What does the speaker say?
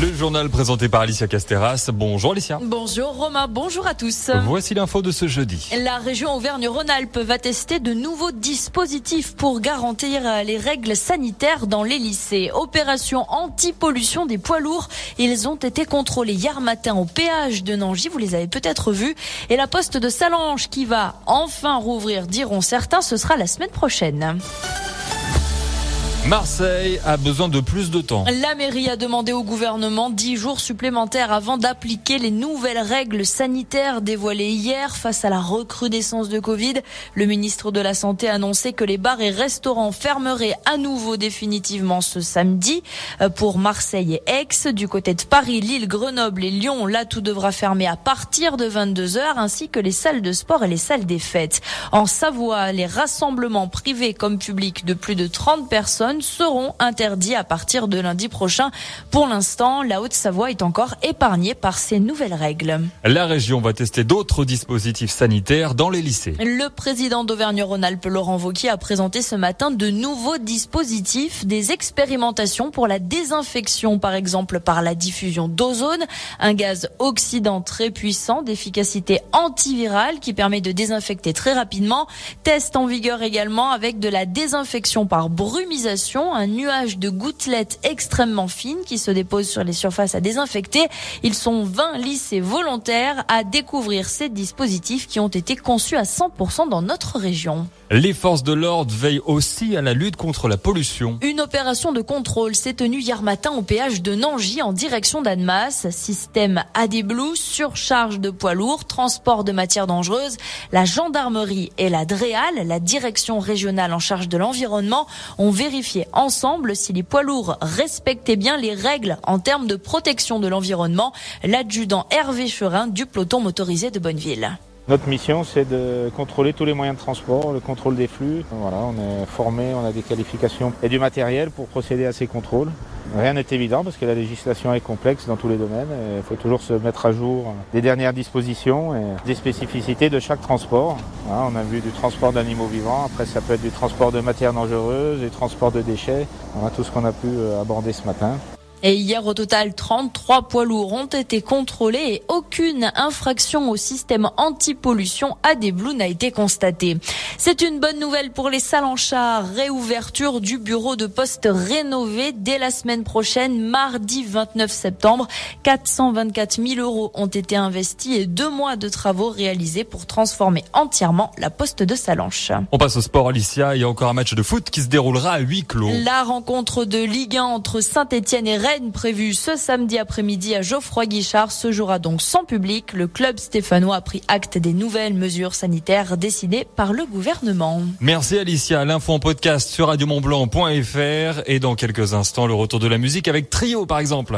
Le journal présenté par Alicia Casteras. Bonjour Alicia. Bonjour Romain, bonjour à tous. Voici l'info de ce jeudi. La région Auvergne-Rhône-Alpes va tester de nouveaux dispositifs pour garantir les règles sanitaires dans les lycées. Opération anti-pollution des poids lourds. Ils ont été contrôlés hier matin au péage de Nangy, vous les avez peut-être vus. Et la poste de Salange qui va enfin rouvrir, diront certains, ce sera la semaine prochaine. Marseille a besoin de plus de temps. La mairie a demandé au gouvernement 10 jours supplémentaires avant d'appliquer les nouvelles règles sanitaires dévoilées hier face à la recrudescence de Covid. Le ministre de la Santé a annoncé que les bars et restaurants fermeraient à nouveau définitivement ce samedi. Euh, pour Marseille et Aix, du côté de Paris, Lille, Grenoble et Lyon, là tout devra fermer à partir de 22 heures ainsi que les salles de sport et les salles des fêtes. En Savoie, les rassemblements privés comme publics de plus de 30 personnes seront interdits à partir de lundi prochain. Pour l'instant, la Haute-Savoie est encore épargnée par ces nouvelles règles. La région va tester d'autres dispositifs sanitaires dans les lycées. Le président d'Auvergne-Rhône-Alpes, Laurent Vauquier, a présenté ce matin de nouveaux dispositifs, des expérimentations pour la désinfection, par exemple par la diffusion d'ozone, un gaz oxydant très puissant d'efficacité antivirale qui permet de désinfecter très rapidement. Test en vigueur également avec de la désinfection par brumisation un nuage de gouttelettes extrêmement fines qui se déposent sur les surfaces à désinfecter. Ils sont 20 lycées volontaires à découvrir ces dispositifs qui ont été conçus à 100% dans notre région. Les forces de l'ordre veillent aussi à la lutte contre la pollution. Une opération de contrôle s'est tenue hier matin au péage de Nangy en direction d'Annemasse. Système AD Blue, surcharge de poids lourds, transport de matières dangereuses. La gendarmerie et la DREAL, la direction régionale en charge de l'environnement, ont vérifié ensemble si les poids lourds respectaient bien les règles en termes de protection de l'environnement. L'adjudant Hervé Cherin du peloton motorisé de Bonneville. Notre mission, c'est de contrôler tous les moyens de transport, le contrôle des flux. Voilà, on est formé, on a des qualifications et du matériel pour procéder à ces contrôles. Rien n'est évident parce que la législation est complexe dans tous les domaines. Il faut toujours se mettre à jour des dernières dispositions et des spécificités de chaque transport. on a vu du transport d'animaux vivants, après ça peut être du transport de matières dangereuses, du transport de déchets. On tout ce qu'on a pu euh, aborder ce matin. Et hier, au total, 33 poids lourds ont été contrôlés et aucune infraction au système anti-pollution Blue n'a été constatée. C'est une bonne nouvelle pour les char. Réouverture du bureau de poste rénové dès la semaine prochaine, mardi 29 septembre. 424 000 euros ont été investis et deux mois de travaux réalisés pour transformer entièrement la poste de Salanches. On passe au sport, Alicia. Il y a encore un match de foot qui se déroulera à huis clos. La rencontre de Ligue 1 entre Saint-Etienne et Rennes prévue ce samedi après-midi à Geoffroy Guichard se jouera donc sans public. Le club stéphanois a pris acte des nouvelles mesures sanitaires décidées par le gouvernement. Merci Alicia. L'info en podcast sur radiomontblanc.fr et dans quelques instants le retour de la musique avec Trio par exemple.